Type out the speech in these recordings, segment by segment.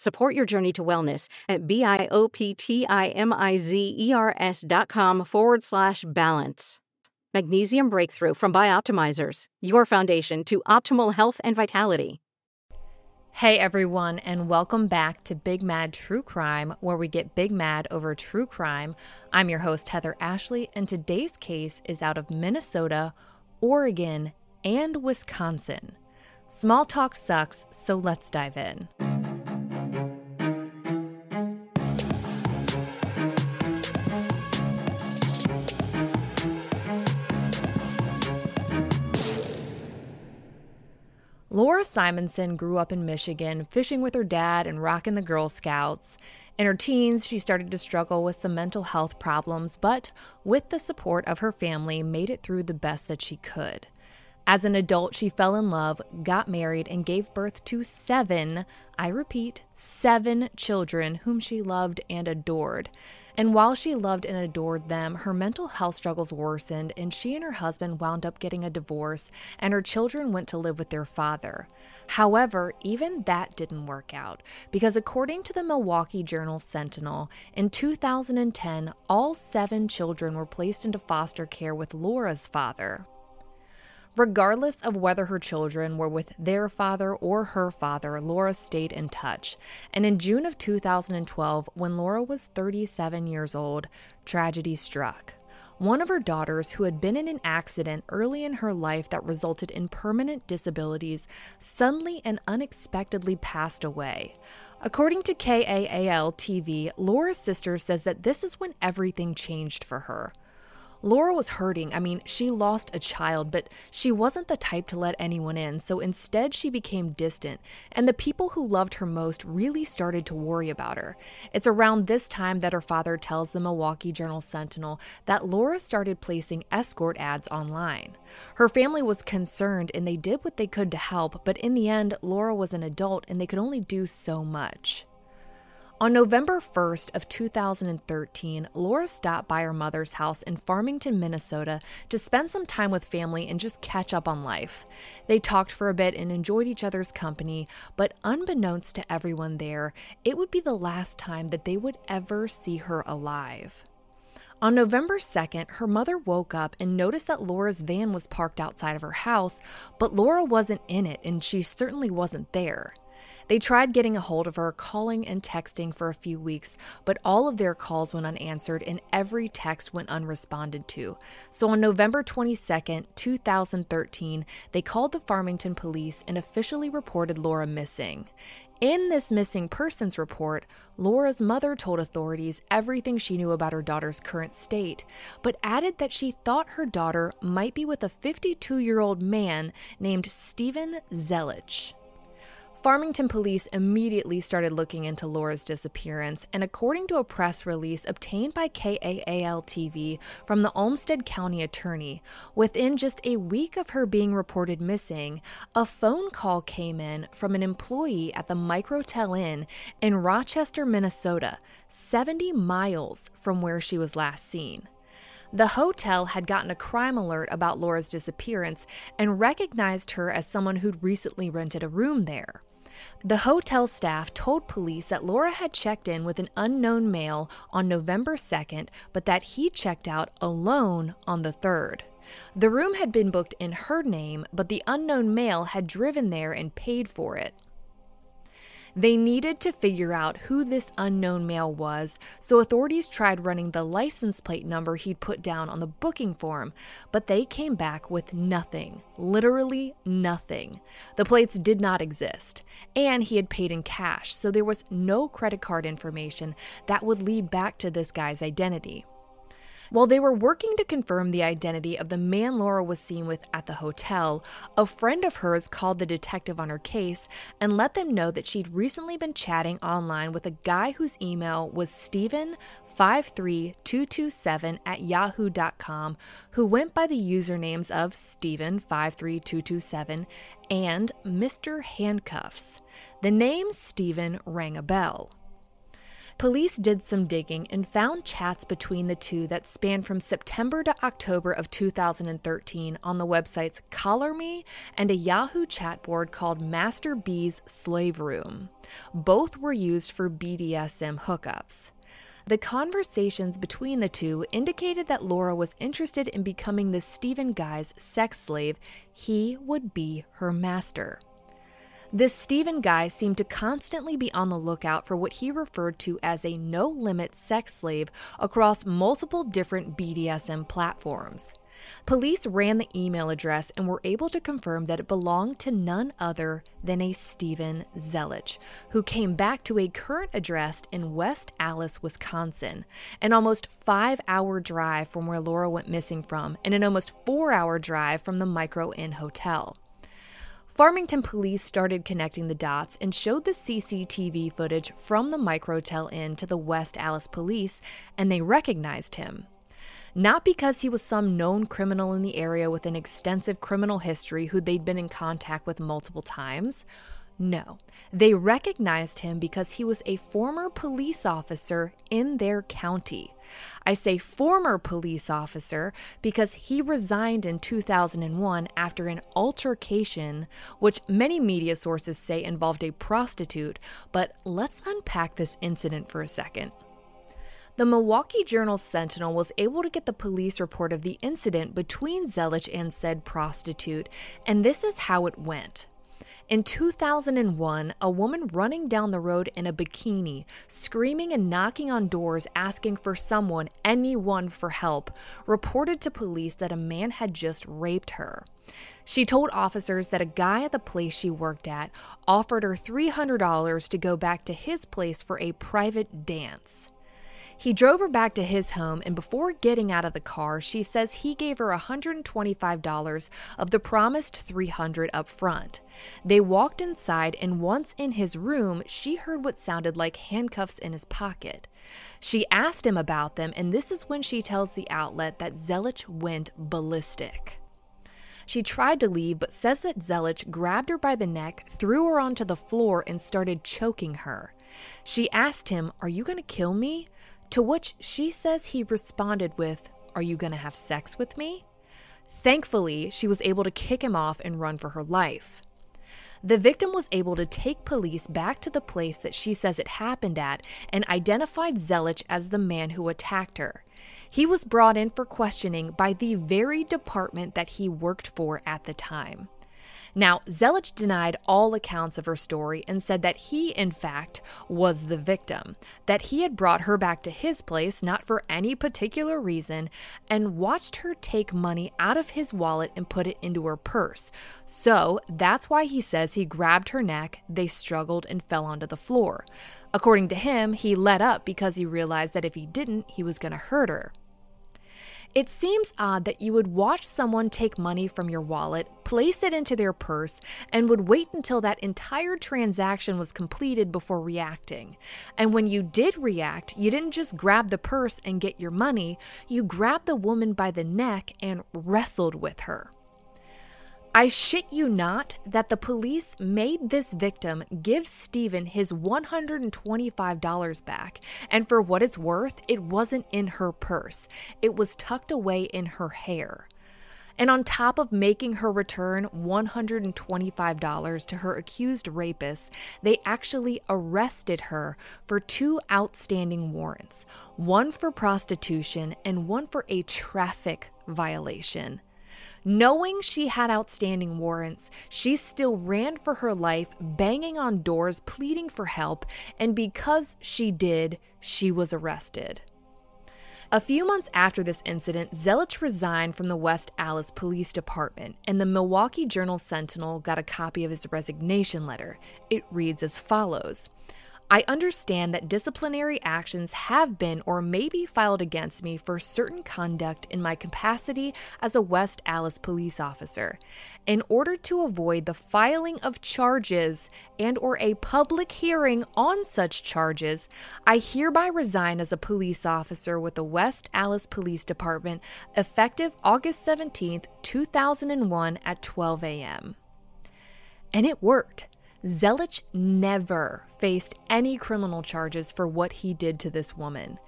Support your journey to wellness at B-I-O-P-T-I-M-I-Z-E-R-S dot com forward slash balance. Magnesium Breakthrough from Bioptimizers, your foundation to optimal health and vitality. Hey everyone, and welcome back to Big Mad True Crime, where we get big mad over true crime. I'm your host, Heather Ashley, and today's case is out of Minnesota, Oregon, and Wisconsin. Small talk sucks, so let's dive in. Laura Simonson grew up in Michigan, fishing with her dad and rocking the Girl Scouts. In her teens, she started to struggle with some mental health problems, but with the support of her family, made it through the best that she could. As an adult, she fell in love, got married, and gave birth to seven, I repeat, seven children whom she loved and adored. And while she loved and adored them, her mental health struggles worsened, and she and her husband wound up getting a divorce, and her children went to live with their father. However, even that didn't work out, because according to the Milwaukee Journal Sentinel, in 2010, all seven children were placed into foster care with Laura's father. Regardless of whether her children were with their father or her father, Laura stayed in touch. And in June of 2012, when Laura was 37 years old, tragedy struck. One of her daughters, who had been in an accident early in her life that resulted in permanent disabilities, suddenly and unexpectedly passed away. According to KAAL TV, Laura's sister says that this is when everything changed for her. Laura was hurting. I mean, she lost a child, but she wasn't the type to let anyone in, so instead she became distant, and the people who loved her most really started to worry about her. It's around this time that her father tells the Milwaukee Journal Sentinel that Laura started placing escort ads online. Her family was concerned and they did what they could to help, but in the end, Laura was an adult and they could only do so much. On November 1st of 2013, Laura stopped by her mother's house in Farmington, Minnesota to spend some time with family and just catch up on life. They talked for a bit and enjoyed each other's company, but unbeknownst to everyone there, it would be the last time that they would ever see her alive. On November 2nd, her mother woke up and noticed that Laura's van was parked outside of her house, but Laura wasn't in it and she certainly wasn't there. They tried getting a hold of her, calling and texting for a few weeks, but all of their calls went unanswered and every text went unresponded to. So on November 22, 2013, they called the Farmington police and officially reported Laura missing. In this missing persons report, Laura's mother told authorities everything she knew about her daughter's current state, but added that she thought her daughter might be with a 52 year old man named Steven Zelich. Farmington police immediately started looking into Laura's disappearance, and according to a press release obtained by KAAL TV from the Olmsted County Attorney, within just a week of her being reported missing, a phone call came in from an employee at the Microtel Inn in Rochester, Minnesota, 70 miles from where she was last seen. The hotel had gotten a crime alert about Laura's disappearance and recognized her as someone who'd recently rented a room there. The hotel staff told police that Laura had checked in with an unknown male on November 2nd, but that he checked out alone on the 3rd. The room had been booked in her name, but the unknown male had driven there and paid for it. They needed to figure out who this unknown male was, so authorities tried running the license plate number he'd put down on the booking form, but they came back with nothing. Literally nothing. The plates did not exist, and he had paid in cash, so there was no credit card information that would lead back to this guy's identity. While they were working to confirm the identity of the man Laura was seen with at the hotel, a friend of hers called the detective on her case and let them know that she'd recently been chatting online with a guy whose email was Steven53227 at yahoo.com, who went by the usernames of Steven53227 and Mr. Handcuffs. The name Steven rang a bell. Police did some digging and found chats between the two that spanned from September to October of 2013 on the websites Collar Me and a Yahoo chat board called Master B's Slave Room. Both were used for BDSM hookups. The conversations between the two indicated that Laura was interested in becoming the Steven guy's sex slave. He would be her master. This Steven guy seemed to constantly be on the lookout for what he referred to as a no limit sex slave across multiple different BDSM platforms. Police ran the email address and were able to confirm that it belonged to none other than a Steven Zelich, who came back to a current address in West Allis, Wisconsin, an almost five hour drive from where Laura went missing from, and an almost four hour drive from the Micro Inn Hotel. Farmington police started connecting the dots and showed the CCTV footage from the Microtel Inn to the West Allis police, and they recognized him. Not because he was some known criminal in the area with an extensive criminal history who they'd been in contact with multiple times. No, they recognized him because he was a former police officer in their county. I say former police officer because he resigned in 2001 after an altercation, which many media sources say involved a prostitute. But let's unpack this incident for a second. The Milwaukee Journal Sentinel was able to get the police report of the incident between Zelich and said prostitute, and this is how it went. In 2001, a woman running down the road in a bikini, screaming and knocking on doors asking for someone, anyone for help, reported to police that a man had just raped her. She told officers that a guy at the place she worked at offered her $300 to go back to his place for a private dance. He drove her back to his home, and before getting out of the car, she says he gave her $125 of the promised 300 up front. They walked inside, and once in his room, she heard what sounded like handcuffs in his pocket. She asked him about them, and this is when she tells the outlet that Zelich went ballistic. She tried to leave, but says that Zelich grabbed her by the neck, threw her onto the floor, and started choking her. She asked him, Are you going to kill me? To which she says he responded with, Are you to have sex with me? Thankfully, she was able to kick him off and run for her life. The victim was able to take police back to the place that she says it happened at and identified Zelich as the man who attacked her. He was brought in for questioning by the very department that he worked for at the time. Now, Zelich denied all accounts of her story and said that he, in fact, was the victim, that he had brought her back to his place not for any particular reason, and watched her take money out of his wallet and put it into her purse. So that's why he says he grabbed her neck, they struggled, and fell onto the floor. According to him, he let up because he realized that if he didn't, he was going to hurt her. It seems odd that you would watch someone take money from your wallet, place it into their purse, and would wait until that entire transaction was completed before reacting. And when you did react, you didn't just grab the purse and get your money, you grabbed the woman by the neck and wrestled with her. I shit you not that the police made this victim give Steven his $125 back, and for what it's worth, it wasn't in her purse. It was tucked away in her hair. And on top of making her return $125 to her accused rapist, they actually arrested her for two outstanding warrants one for prostitution and one for a traffic violation. Knowing she had outstanding warrants, she still ran for her life, banging on doors, pleading for help, and because she did, she was arrested. A few months after this incident, Zelich resigned from the West Allis Police Department, and the Milwaukee Journal Sentinel got a copy of his resignation letter. It reads as follows I understand that disciplinary actions have been or may be filed against me for certain conduct in my capacity as a West Allis police officer. In order to avoid the filing of charges and or a public hearing on such charges, I hereby resign as a police officer with the West Allis Police Department effective August 17th, 2001 at 12 a.m. And it worked. Zelich never faced any criminal charges for what he did to this woman.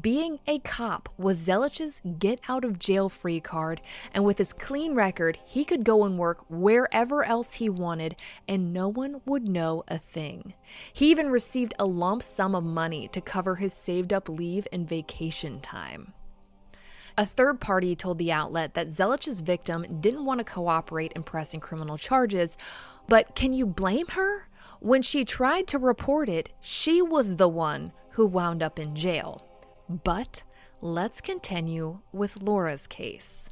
Being a cop was Zelich's get out of jail free card, and with his clean record, he could go and work wherever else he wanted, and no one would know a thing. He even received a lump sum of money to cover his saved up leave and vacation time. A third party told the outlet that Zelich's victim didn't want to cooperate in pressing criminal charges, but can you blame her? When she tried to report it, she was the one who wound up in jail. But let's continue with Laura's case.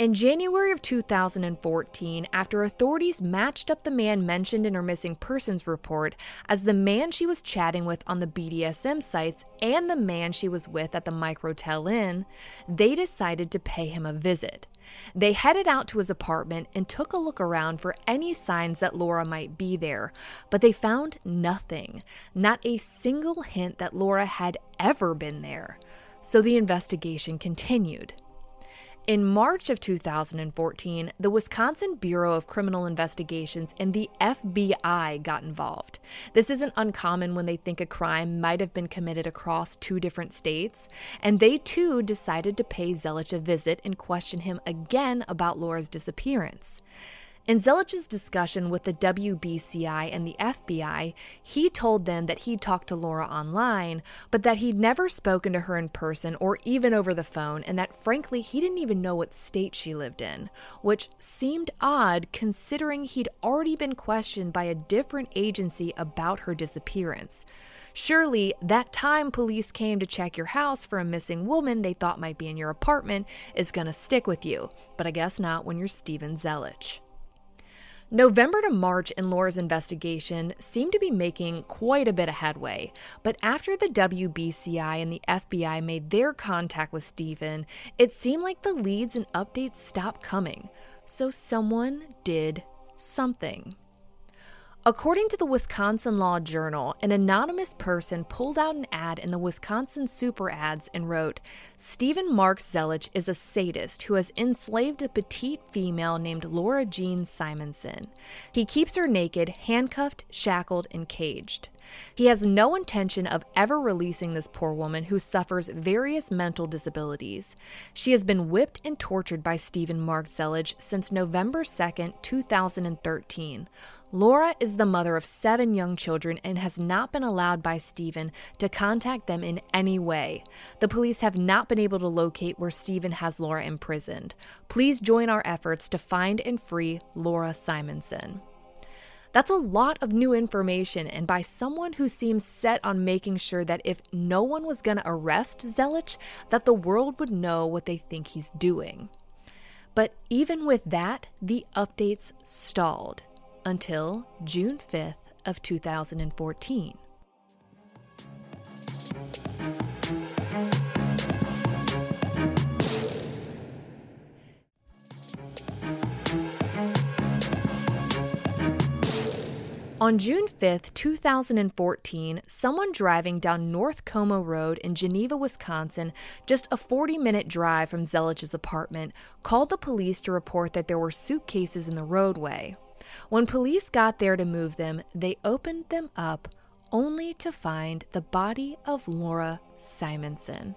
In January of 2014, after authorities matched up the man mentioned in her missing persons report as the man she was chatting with on the BDSM sites and the man she was with at the Microtel Inn, they decided to pay him a visit. They headed out to his apartment and took a look around for any signs that Laura might be there, but they found nothing, not a single hint that Laura had ever been there. So the investigation continued. In March of 2014, the Wisconsin Bureau of Criminal Investigations and the FBI got involved. This isn't uncommon when they think a crime might have been committed across two different states, and they too decided to pay Zelich a visit and question him again about Laura's disappearance. In Zelich's discussion with the WBCI and the FBI, he told them that he'd talked to Laura online, but that he'd never spoken to her in person or even over the phone, and that frankly, he didn't even know what state she lived in, which seemed odd considering he'd already been questioned by a different agency about her disappearance. Surely, that time police came to check your house for a missing woman they thought might be in your apartment is gonna stick with you, but I guess not when you're Steven Zelich. November to March in Laura's investigation seemed to be making quite a bit of headway, but after the WBCI and the FBI made their contact with Steven, it seemed like the leads and updates stopped coming. So someone did something. According to the Wisconsin Law Journal, an anonymous person pulled out an ad in the Wisconsin Super Ads and wrote Steven Mark Zelich is a sadist who has enslaved a petite female named Laura Jean Simonson. He keeps her naked, handcuffed, shackled, and caged. He has no intention of ever releasing this poor woman who suffers various mental disabilities. She has been whipped and tortured by Steven Mark Zelich since November 2, 2013. Laura is the mother of seven young children and has not been allowed by Steven to contact them in any way. The police have not been able to locate where Steven has Laura imprisoned. Please join our efforts to find and free Laura Simonson. That's a lot of new information, and by someone who seems set on making sure that if no one was going to arrest Zelich, that the world would know what they think he's doing. But even with that, the updates stalled until June 5th of 2014. On June 5, 2014, someone driving down North Como Road in Geneva, Wisconsin, just a 40 minute drive from Zelich's apartment, called the police to report that there were suitcases in the roadway. When police got there to move them, they opened them up only to find the body of Laura Simonson.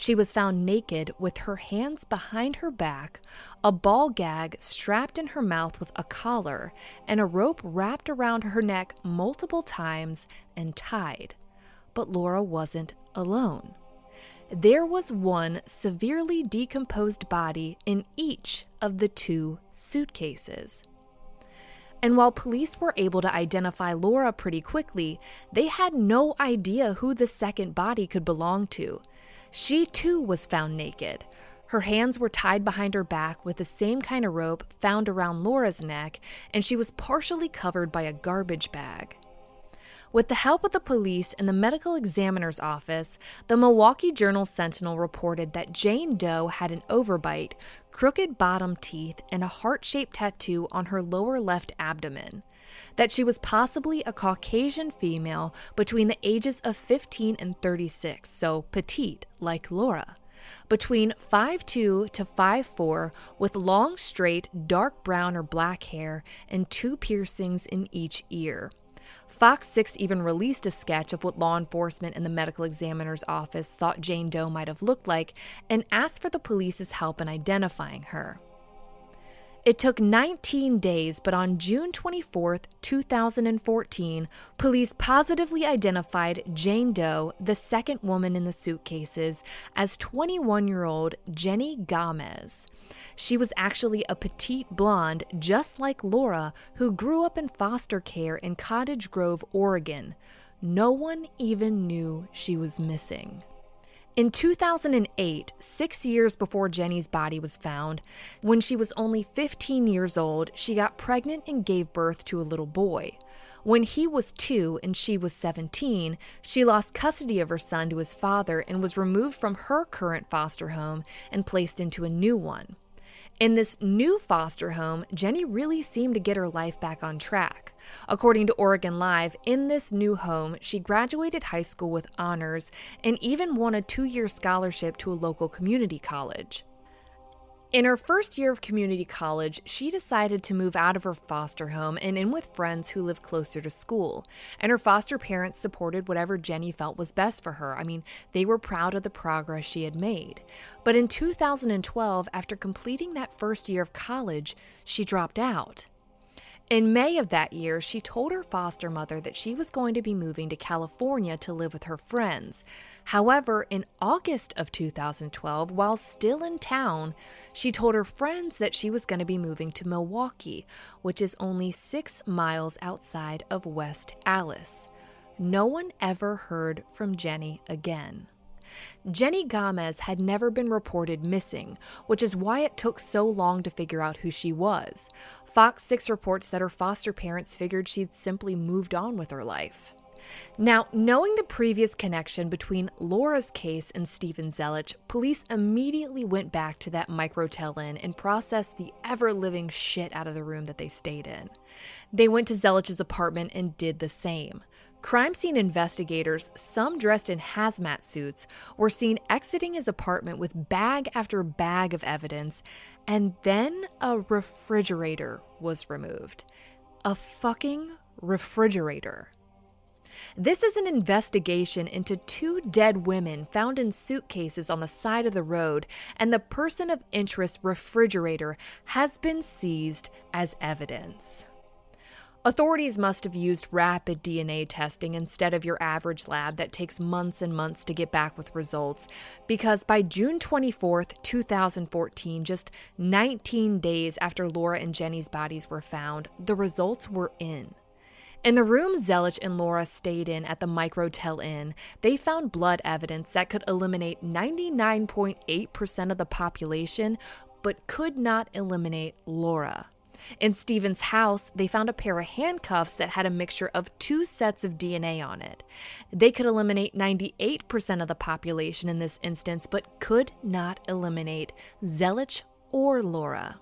She was found naked with her hands behind her back, a ball gag strapped in her mouth with a collar, and a rope wrapped around her neck multiple times and tied. But Laura wasn't alone. There was one severely decomposed body in each of the two suitcases. And while police were able to identify Laura pretty quickly, they had no idea who the second body could belong to. She too was found naked. Her hands were tied behind her back with the same kind of rope found around Laura's neck, and she was partially covered by a garbage bag. With the help of the police and the medical examiner's office, the Milwaukee Journal Sentinel reported that Jane Doe had an overbite, crooked bottom teeth, and a heart shaped tattoo on her lower left abdomen. That she was possibly a Caucasian female between the ages of 15 and 36, so petite, like Laura between 5'2 to 5'4 with long, straight, dark brown or black hair and two piercings in each ear. Fox 6 even released a sketch of what law enforcement and the medical examiner's office thought Jane Doe might have looked like and asked for the police's help in identifying her. It took 19 days, but on June 24, 2014, police positively identified Jane Doe, the second woman in the suitcases, as 21 year old Jenny Gamez. She was actually a petite blonde, just like Laura, who grew up in foster care in Cottage Grove, Oregon. No one even knew she was missing. In 2008, six years before Jenny's body was found, when she was only 15 years old, she got pregnant and gave birth to a little boy. When he was two and she was 17, she lost custody of her son to his father and was removed from her current foster home and placed into a new one. In this new foster home, Jenny really seemed to get her life back on track. According to Oregon Live, in this new home, she graduated high school with honors and even won a two year scholarship to a local community college. In her first year of community college, she decided to move out of her foster home and in with friends who lived closer to school. And her foster parents supported whatever Jenny felt was best for her. I mean, they were proud of the progress she had made. But in 2012, after completing that first year of college, she dropped out. In May of that year, she told her foster mother that she was going to be moving to California to live with her friends. However, in August of 2012, while still in town, she told her friends that she was going to be moving to Milwaukee, which is only six miles outside of West Allis. No one ever heard from Jenny again. Jenny Gamez had never been reported missing, which is why it took so long to figure out who she was. Fox 6 reports that her foster parents figured she'd simply moved on with her life. Now, knowing the previous connection between Laura's case and Steven Zelich, police immediately went back to that microtel inn and processed the ever living shit out of the room that they stayed in. They went to Zelich's apartment and did the same. Crime scene investigators, some dressed in hazmat suits, were seen exiting his apartment with bag after bag of evidence, and then a refrigerator was removed. A fucking refrigerator. This is an investigation into two dead women found in suitcases on the side of the road, and the person of interest refrigerator has been seized as evidence. Authorities must have used rapid DNA testing instead of your average lab that takes months and months to get back with results, because by June 24, 2014, just 19 days after Laura and Jenny's bodies were found, the results were in. In the room Zelich and Laura stayed in at the Microtel Inn, they found blood evidence that could eliminate 99.8% of the population, but could not eliminate Laura. In Steven's house, they found a pair of handcuffs that had a mixture of two sets of DNA on it. They could eliminate 98% of the population in this instance, but could not eliminate Zelich or Laura.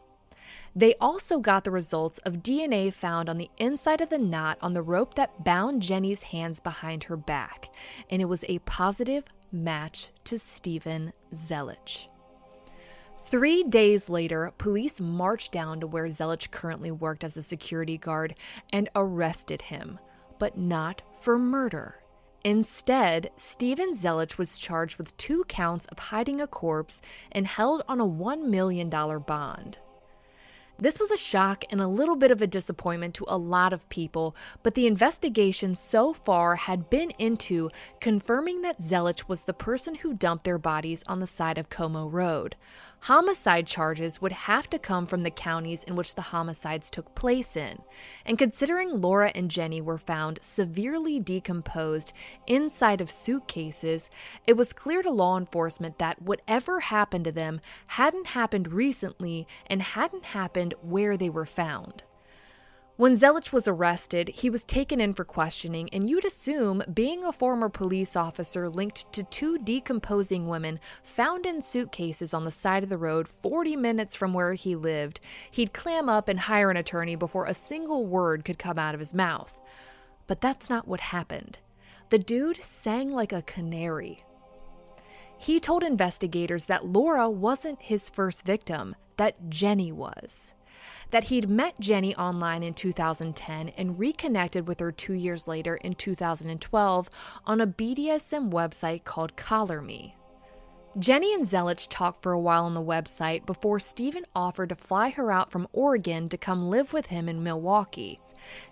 They also got the results of DNA found on the inside of the knot on the rope that bound Jenny's hands behind her back, and it was a positive match to Steven Zelich. Three days later, police marched down to where Zelich currently worked as a security guard and arrested him, but not for murder. Instead, Steven Zelich was charged with two counts of hiding a corpse and held on a $1 million bond. This was a shock and a little bit of a disappointment to a lot of people, but the investigation so far had been into confirming that Zelich was the person who dumped their bodies on the side of Como Road. Homicide charges would have to come from the counties in which the homicides took place in. And considering Laura and Jenny were found severely decomposed inside of suitcases, it was clear to law enforcement that whatever happened to them hadn't happened recently and hadn't happened where they were found. When Zelich was arrested, he was taken in for questioning, and you'd assume, being a former police officer linked to two decomposing women found in suitcases on the side of the road 40 minutes from where he lived, he'd clam up and hire an attorney before a single word could come out of his mouth. But that's not what happened. The dude sang like a canary. He told investigators that Laura wasn't his first victim, that Jenny was that he'd met Jenny online in 2010 and reconnected with her two years later in 2012 on a BDSM website called Collar Me. Jenny and Zelich talked for a while on the website before Steven offered to fly her out from Oregon to come live with him in Milwaukee.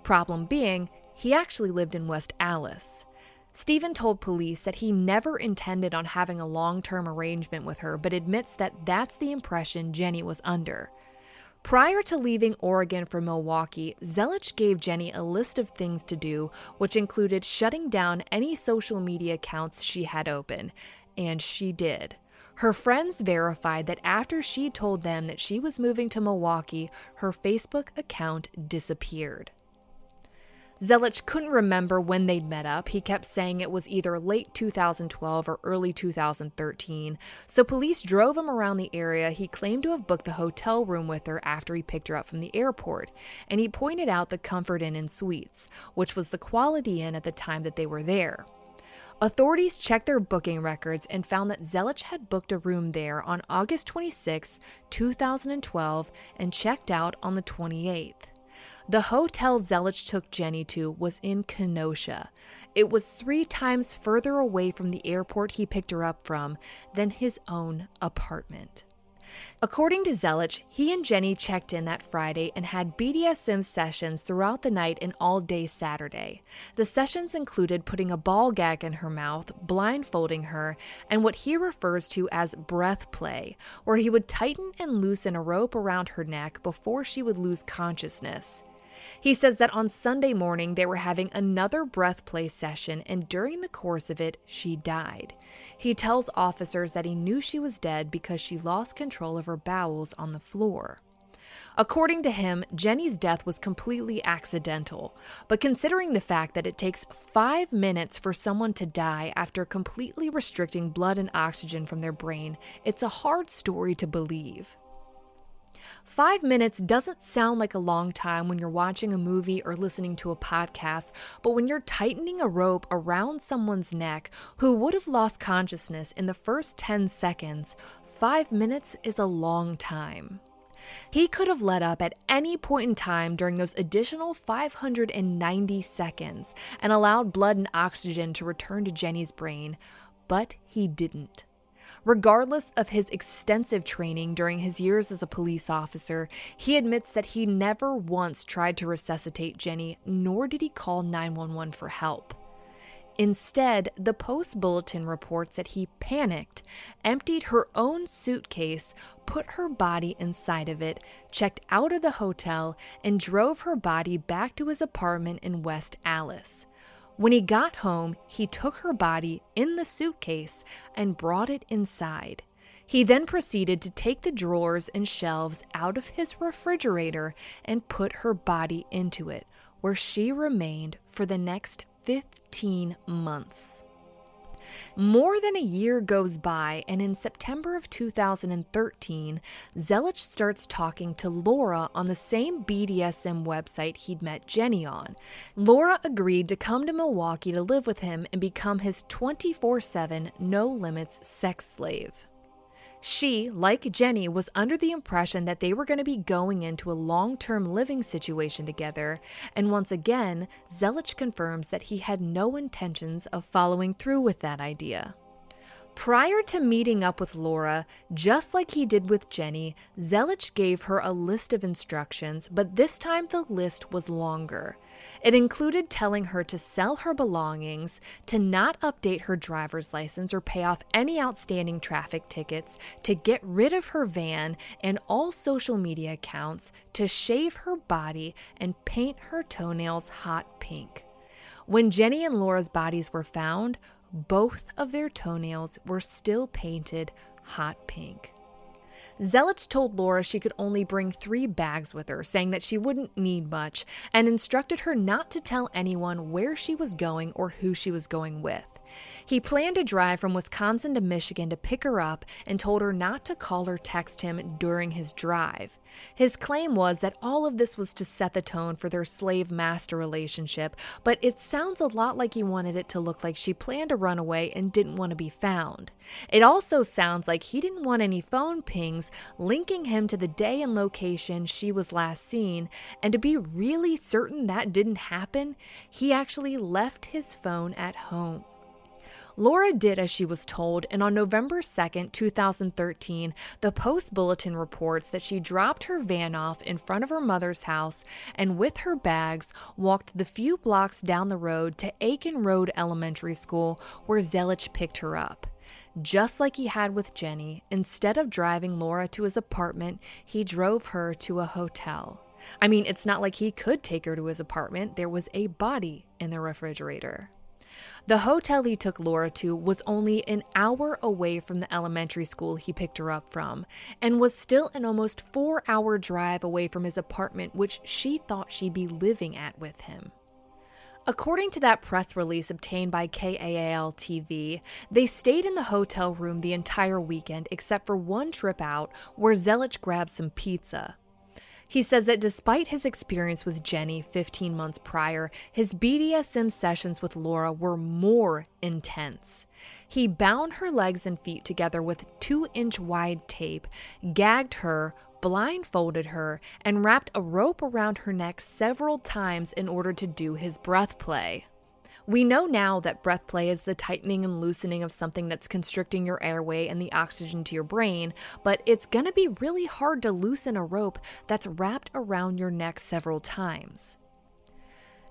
Problem being, he actually lived in West Allis. Steven told police that he never intended on having a long term arrangement with her, but admits that that's the impression Jenny was under. Prior to leaving Oregon for Milwaukee, Zelich gave Jenny a list of things to do, which included shutting down any social media accounts she had open. And she did. Her friends verified that after she told them that she was moving to Milwaukee, her Facebook account disappeared. Zelich couldn't remember when they'd met up. He kept saying it was either late 2012 or early 2013. So police drove him around the area. He claimed to have booked the hotel room with her after he picked her up from the airport. And he pointed out the Comfort Inn and Suites, which was the Quality Inn at the time that they were there. Authorities checked their booking records and found that Zelich had booked a room there on August 26, 2012, and checked out on the 28th. The hotel Zelich took Jenny to was in Kenosha. It was three times further away from the airport he picked her up from than his own apartment. According to Zelich, he and Jenny checked in that Friday and had BDSM sessions throughout the night and all day Saturday. The sessions included putting a ball gag in her mouth, blindfolding her, and what he refers to as breath play, where he would tighten and loosen a rope around her neck before she would lose consciousness. He says that on Sunday morning they were having another breath play session, and during the course of it, she died. He tells officers that he knew she was dead because she lost control of her bowels on the floor. According to him, Jenny's death was completely accidental, but considering the fact that it takes five minutes for someone to die after completely restricting blood and oxygen from their brain, it's a hard story to believe. Five minutes doesn't sound like a long time when you're watching a movie or listening to a podcast, but when you're tightening a rope around someone's neck who would have lost consciousness in the first 10 seconds, five minutes is a long time. He could have let up at any point in time during those additional 590 seconds and allowed blood and oxygen to return to Jenny's brain, but he didn't. Regardless of his extensive training during his years as a police officer, he admits that he never once tried to resuscitate Jenny, nor did he call 911 for help. Instead, the Post Bulletin reports that he panicked, emptied her own suitcase, put her body inside of it, checked out of the hotel, and drove her body back to his apartment in West Allis. When he got home, he took her body in the suitcase and brought it inside. He then proceeded to take the drawers and shelves out of his refrigerator and put her body into it, where she remained for the next 15 months. More than a year goes by, and in September of 2013, Zelich starts talking to Laura on the same BDSM website he'd met Jenny on. Laura agreed to come to Milwaukee to live with him and become his 24 7, no limits sex slave. She, like Jenny, was under the impression that they were going to be going into a long term living situation together, and once again, Zelich confirms that he had no intentions of following through with that idea. Prior to meeting up with Laura, just like he did with Jenny, Zelich gave her a list of instructions, but this time the list was longer. It included telling her to sell her belongings, to not update her driver's license or pay off any outstanding traffic tickets, to get rid of her van and all social media accounts, to shave her body, and paint her toenails hot pink. When Jenny and Laura's bodies were found, both of their toenails were still painted hot pink. Zelich told Laura she could only bring three bags with her, saying that she wouldn't need much, and instructed her not to tell anyone where she was going or who she was going with. He planned to drive from Wisconsin to Michigan to pick her up and told her not to call or text him during his drive. His claim was that all of this was to set the tone for their slave master relationship, but it sounds a lot like he wanted it to look like she planned to run away and didn't want to be found. It also sounds like he didn't want any phone pings linking him to the day and location she was last seen, and to be really certain that didn't happen, he actually left his phone at home. Laura did as she was told, and on November 2, 2013, the Post Bulletin reports that she dropped her van off in front of her mother's house and, with her bags, walked the few blocks down the road to Akin Road Elementary School, where Zelich picked her up. Just like he had with Jenny, instead of driving Laura to his apartment, he drove her to a hotel. I mean, it's not like he could take her to his apartment, there was a body in the refrigerator. The hotel he took Laura to was only an hour away from the elementary school he picked her up from, and was still an almost four hour drive away from his apartment, which she thought she'd be living at with him. According to that press release obtained by KAAL TV, they stayed in the hotel room the entire weekend except for one trip out where Zelich grabbed some pizza. He says that despite his experience with Jenny 15 months prior, his BDSM sessions with Laura were more intense. He bound her legs and feet together with two inch wide tape, gagged her, blindfolded her, and wrapped a rope around her neck several times in order to do his breath play. We know now that breath play is the tightening and loosening of something that's constricting your airway and the oxygen to your brain, but it's gonna be really hard to loosen a rope that's wrapped around your neck several times.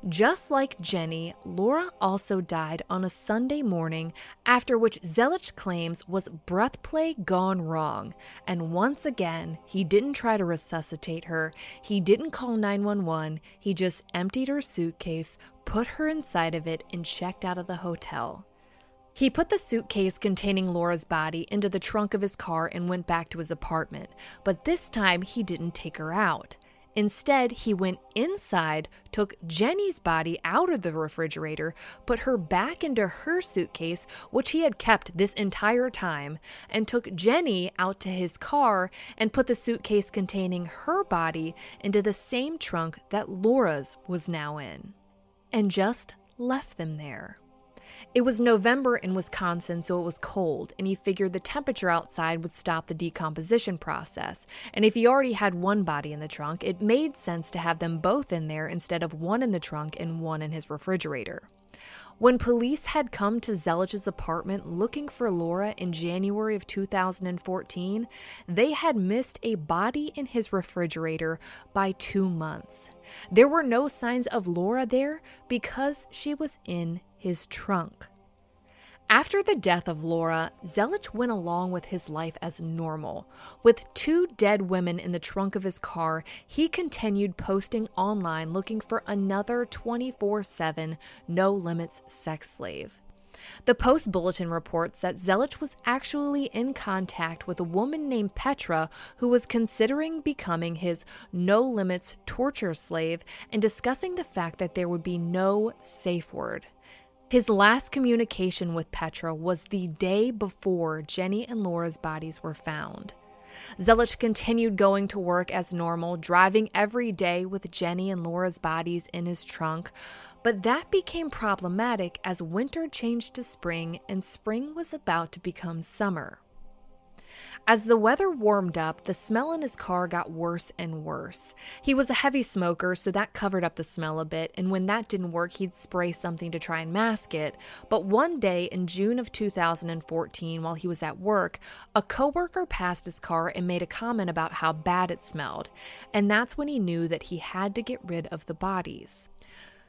Just like Jenny, Laura also died on a Sunday morning, after which Zelich claims was breath play gone wrong. And once again, he didn't try to resuscitate her, he didn't call 911, he just emptied her suitcase, put her inside of it, and checked out of the hotel. He put the suitcase containing Laura's body into the trunk of his car and went back to his apartment, but this time he didn't take her out. Instead, he went inside, took Jenny's body out of the refrigerator, put her back into her suitcase, which he had kept this entire time, and took Jenny out to his car and put the suitcase containing her body into the same trunk that Laura's was now in, and just left them there. It was November in Wisconsin, so it was cold, and he figured the temperature outside would stop the decomposition process. And if he already had one body in the trunk, it made sense to have them both in there instead of one in the trunk and one in his refrigerator. When police had come to Zelich's apartment looking for Laura in January of 2014, they had missed a body in his refrigerator by two months. There were no signs of Laura there because she was in his trunk. After the death of Laura, Zelich went along with his life as normal. With two dead women in the trunk of his car, he continued posting online looking for another 24 7 no limits sex slave. The Post Bulletin reports that Zelich was actually in contact with a woman named Petra who was considering becoming his no limits torture slave and discussing the fact that there would be no safe word. His last communication with Petra was the day before Jenny and Laura's bodies were found. Zelich continued going to work as normal, driving every day with Jenny and Laura's bodies in his trunk, but that became problematic as winter changed to spring and spring was about to become summer. As the weather warmed up, the smell in his car got worse and worse. He was a heavy smoker, so that covered up the smell a bit, and when that didn't work, he'd spray something to try and mask it. But one day in June of 2014, while he was at work, a coworker passed his car and made a comment about how bad it smelled, and that's when he knew that he had to get rid of the bodies.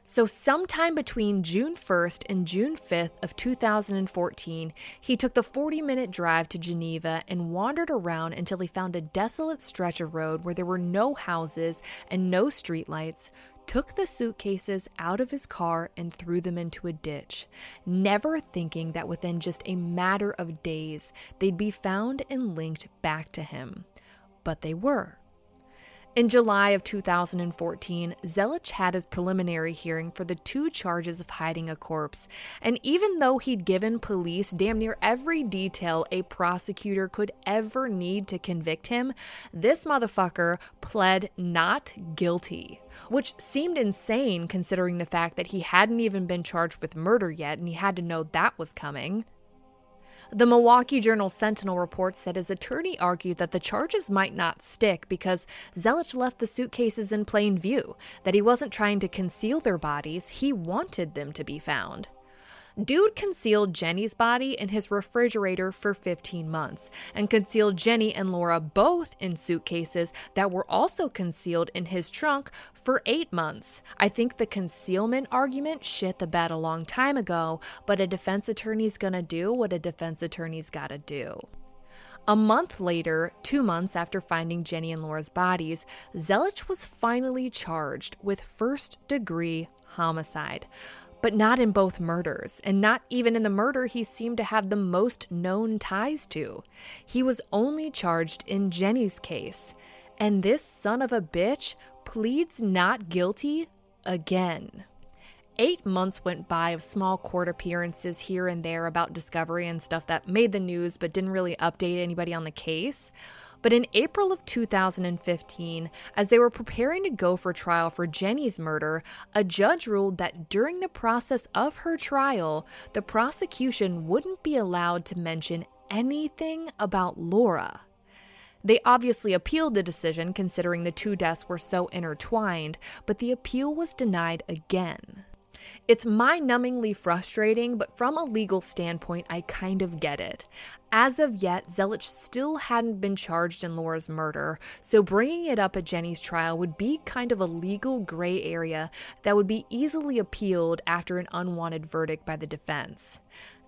So, sometime between June 1st and June 5th of 2014, he took the 40 minute drive to Geneva and wandered around until he found a desolate stretch of road where there were no houses and no streetlights, took the suitcases out of his car and threw them into a ditch, never thinking that within just a matter of days they'd be found and linked back to him. But they were. In July of 2014, Zelich had his preliminary hearing for the two charges of hiding a corpse, and even though he'd given police damn near every detail a prosecutor could ever need to convict him, this motherfucker pled not guilty. Which seemed insane considering the fact that he hadn't even been charged with murder yet and he had to know that was coming. The Milwaukee Journal Sentinel reports that his attorney argued that the charges might not stick because Zelich left the suitcases in plain view, that he wasn't trying to conceal their bodies, he wanted them to be found. Dude concealed Jenny's body in his refrigerator for 15 months and concealed Jenny and Laura both in suitcases that were also concealed in his trunk for eight months. I think the concealment argument shit the bed a long time ago, but a defense attorney's gonna do what a defense attorney's gotta do. A month later, two months after finding Jenny and Laura's bodies, Zelich was finally charged with first degree homicide but not in both murders, and not even in the murder he seemed to have the most known ties to. He was only charged in Jenny's case, and this son of a bitch pleads not guilty again. Eight months went by of small court appearances here and there about discovery and stuff that made the news but didn't really update anybody on the case. But in April of 2015, as they were preparing to go for trial for Jenny's murder, a judge ruled that during the process of her trial, the prosecution wouldn't be allowed to mention anything about Laura. They obviously appealed the decision considering the two deaths were so intertwined, but the appeal was denied again. It's mind numbingly frustrating, but from a legal standpoint, I kind of get it. As of yet, Zelich still hadn't been charged in Laura's murder, so bringing it up at Jenny's trial would be kind of a legal gray area that would be easily appealed after an unwanted verdict by the defense.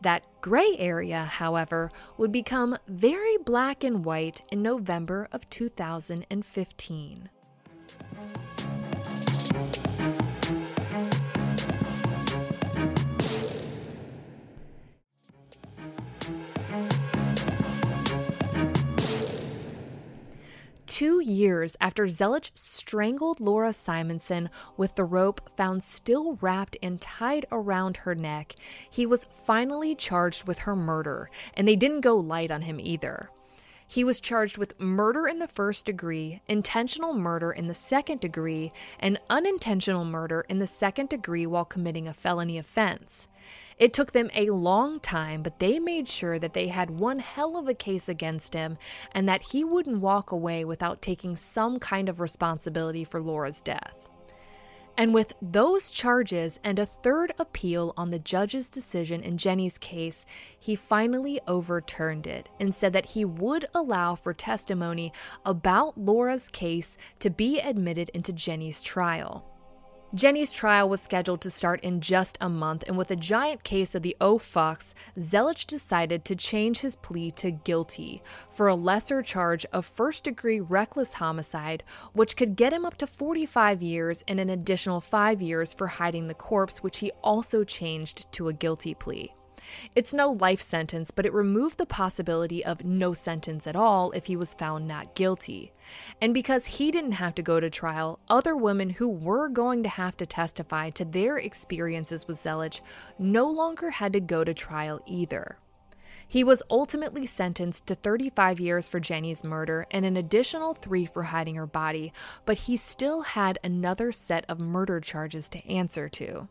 That gray area, however, would become very black and white in November of 2015. Two years after Zelich strangled Laura Simonson with the rope found still wrapped and tied around her neck, he was finally charged with her murder, and they didn't go light on him either. He was charged with murder in the first degree, intentional murder in the second degree, and unintentional murder in the second degree while committing a felony offense. It took them a long time, but they made sure that they had one hell of a case against him and that he wouldn't walk away without taking some kind of responsibility for Laura's death. And with those charges and a third appeal on the judge's decision in Jenny's case, he finally overturned it and said that he would allow for testimony about Laura's case to be admitted into Jenny's trial. Jenny's trial was scheduled to start in just a month, and with a giant case of the O Fox, Zelich decided to change his plea to guilty for a lesser charge of first degree reckless homicide, which could get him up to 45 years and an additional five years for hiding the corpse, which he also changed to a guilty plea. It's no life sentence, but it removed the possibility of no sentence at all if he was found not guilty. And because he didn't have to go to trial, other women who were going to have to testify to their experiences with Zelich no longer had to go to trial either. He was ultimately sentenced to 35 years for Jenny's murder and an additional three for hiding her body, but he still had another set of murder charges to answer to.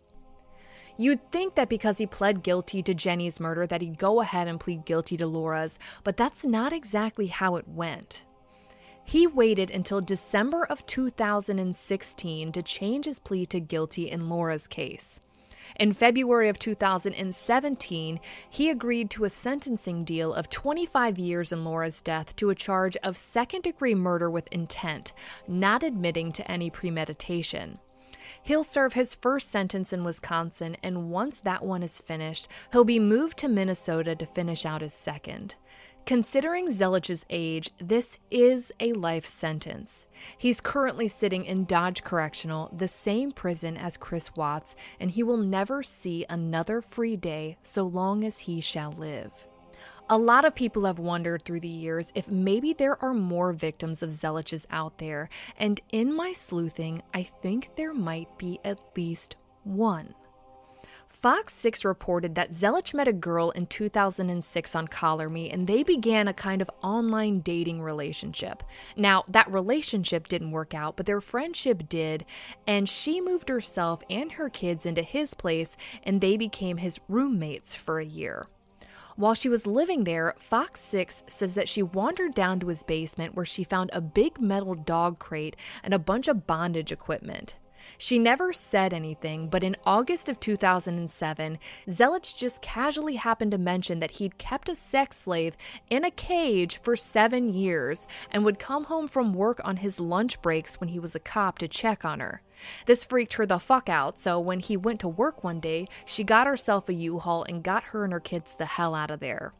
You'd think that because he pled guilty to Jenny's murder that he'd go ahead and plead guilty to Laura's, but that's not exactly how it went. He waited until December of 2016 to change his plea to guilty in Laura's case. In February of 2017, he agreed to a sentencing deal of 25 years in Laura's death to a charge of second degree murder with intent, not admitting to any premeditation. He'll serve his first sentence in Wisconsin, and once that one is finished, he'll be moved to Minnesota to finish out his second. Considering Zelich's age, this is a life sentence. He's currently sitting in Dodge Correctional, the same prison as Chris Watts, and he will never see another free day so long as he shall live. A lot of people have wondered through the years if maybe there are more victims of Zelich's out there, and in my sleuthing, I think there might be at least one. Fox 6 reported that Zelich met a girl in 2006 on Collar Me and they began a kind of online dating relationship. Now, that relationship didn't work out, but their friendship did, and she moved herself and her kids into his place and they became his roommates for a year. While she was living there, Fox 6 says that she wandered down to his basement where she found a big metal dog crate and a bunch of bondage equipment. She never said anything, but in August of 2007, Zelich just casually happened to mention that he'd kept a sex slave in a cage for seven years and would come home from work on his lunch breaks when he was a cop to check on her. This freaked her the fuck out, so when he went to work one day, she got herself a U Haul and got her and her kids the hell out of there.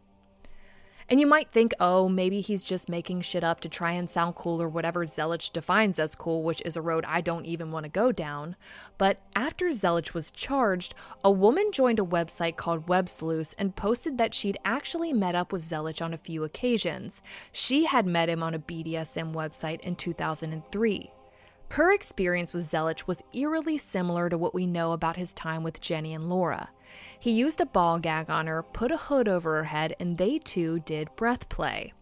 And you might think, oh, maybe he's just making shit up to try and sound cool or whatever Zelich defines as cool, which is a road I don't even want to go down. But after Zelich was charged, a woman joined a website called WebSleuth and posted that she'd actually met up with Zelich on a few occasions. She had met him on a BDSM website in 2003. Her experience with Zelich was eerily similar to what we know about his time with Jenny and Laura. He used a ball gag on her, put a hood over her head, and they too did breath play.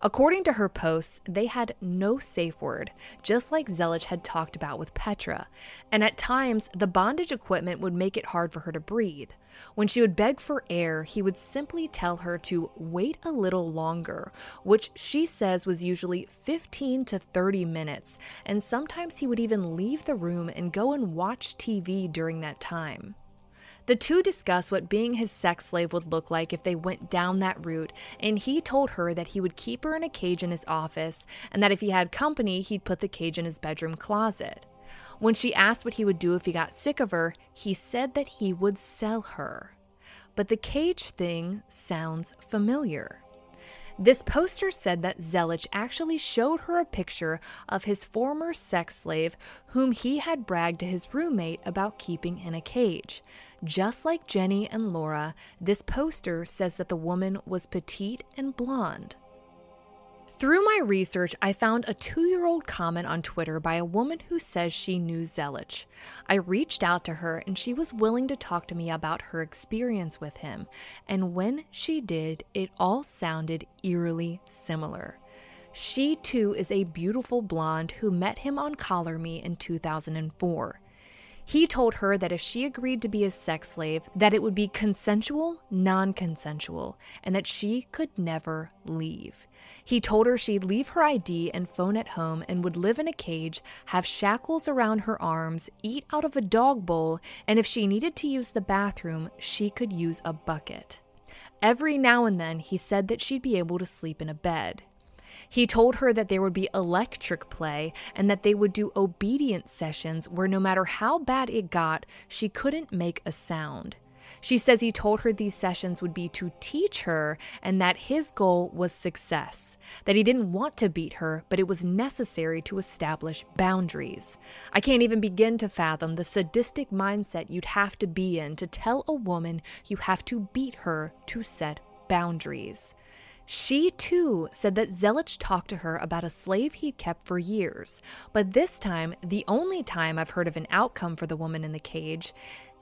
According to her posts, they had no safe word, just like Zelich had talked about with Petra, and at times the bondage equipment would make it hard for her to breathe. When she would beg for air, he would simply tell her to wait a little longer, which she says was usually 15 to 30 minutes, and sometimes he would even leave the room and go and watch TV during that time. The two discuss what being his sex slave would look like if they went down that route, and he told her that he would keep her in a cage in his office, and that if he had company, he'd put the cage in his bedroom closet. When she asked what he would do if he got sick of her, he said that he would sell her. But the cage thing sounds familiar. This poster said that Zelich actually showed her a picture of his former sex slave, whom he had bragged to his roommate about keeping in a cage. Just like Jenny and Laura, this poster says that the woman was petite and blonde. Through my research, I found a two year old comment on Twitter by a woman who says she knew Zelich. I reached out to her and she was willing to talk to me about her experience with him. And when she did, it all sounded eerily similar. She too is a beautiful blonde who met him on Collar Me in 2004. He told her that if she agreed to be a sex slave, that it would be consensual, non-consensual, and that she could never leave. He told her she'd leave her ID and phone at home and would live in a cage, have shackles around her arms, eat out of a dog bowl, and if she needed to use the bathroom, she could use a bucket. Every now and then, he said that she'd be able to sleep in a bed. He told her that there would be electric play and that they would do obedience sessions where no matter how bad it got, she couldn't make a sound. She says he told her these sessions would be to teach her and that his goal was success, that he didn't want to beat her, but it was necessary to establish boundaries. I can't even begin to fathom the sadistic mindset you'd have to be in to tell a woman you have to beat her to set boundaries. She too said that Zelich talked to her about a slave he'd kept for years, but this time, the only time I've heard of an outcome for the woman in the cage,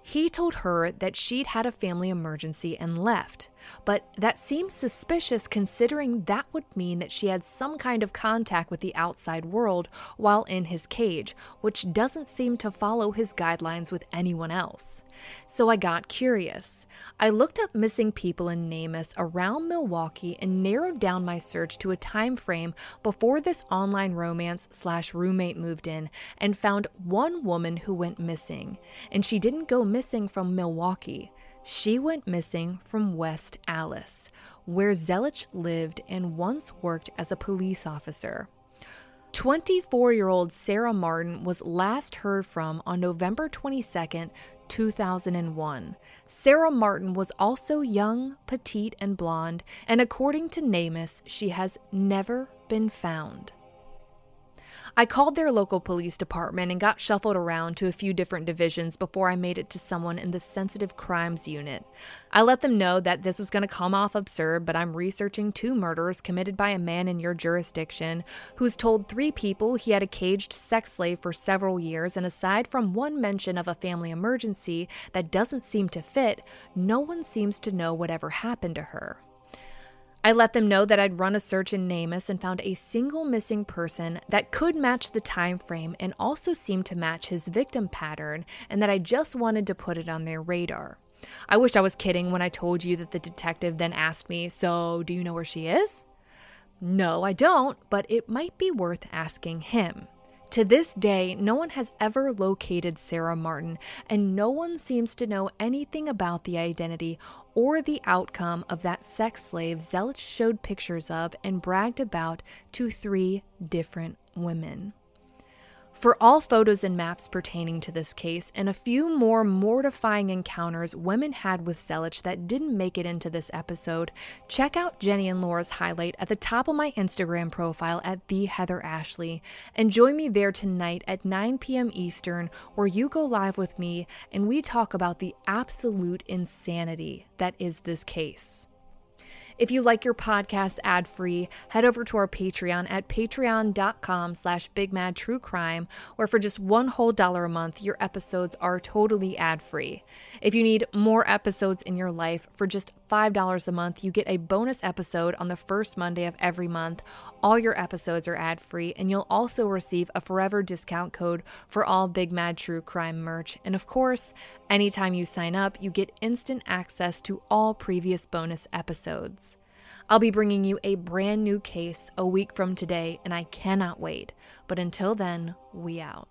He told her that she'd had a family emergency and left. But that seems suspicious considering that would mean that she had some kind of contact with the outside world while in his cage, which doesn't seem to follow his guidelines with anyone else. So I got curious. I looked up missing people in NamUs around Milwaukee and narrowed down my search to a time frame before this online romance slash roommate moved in and found one woman who went missing. And she didn't go missing from Milwaukee. She went missing from West Allis, where Zelich lived and once worked as a police officer. 24 year old Sarah Martin was last heard from on November 22, 2001. Sarah Martin was also young, petite, and blonde, and according to NamUs, she has never been found. I called their local police department and got shuffled around to a few different divisions before I made it to someone in the sensitive crimes unit. I let them know that this was going to come off absurd, but I'm researching two murders committed by a man in your jurisdiction who's told three people he had a caged sex slave for several years, and aside from one mention of a family emergency that doesn't seem to fit, no one seems to know whatever happened to her. I let them know that I'd run a search in NamUs and found a single missing person that could match the time frame and also seemed to match his victim pattern, and that I just wanted to put it on their radar. I wish I was kidding when I told you that the detective then asked me, So, do you know where she is? No, I don't, but it might be worth asking him. To this day, no one has ever located Sarah Martin, and no one seems to know anything about the identity or the outcome of that sex slave Zelich showed pictures of and bragged about to three different women. For all photos and maps pertaining to this case, and a few more mortifying encounters women had with Zelich that didn't make it into this episode, check out Jenny and Laura's highlight at the top of my Instagram profile at the Heather Ashley, and join me there tonight at 9 p.m. Eastern, where you go live with me and we talk about the absolute insanity that is this case. If you like your podcast ad-free, head over to our Patreon at patreon.com slash bigmadtruecrime, where for just one whole dollar a month, your episodes are totally ad-free. If you need more episodes in your life, for just $5 a month, you get a bonus episode on the first Monday of every month. All your episodes are ad-free, and you'll also receive a forever discount code for all Big Mad True Crime merch. And of course, anytime you sign up, you get instant access to all previous bonus episodes. I'll be bringing you a brand new case a week from today, and I cannot wait. But until then, we out.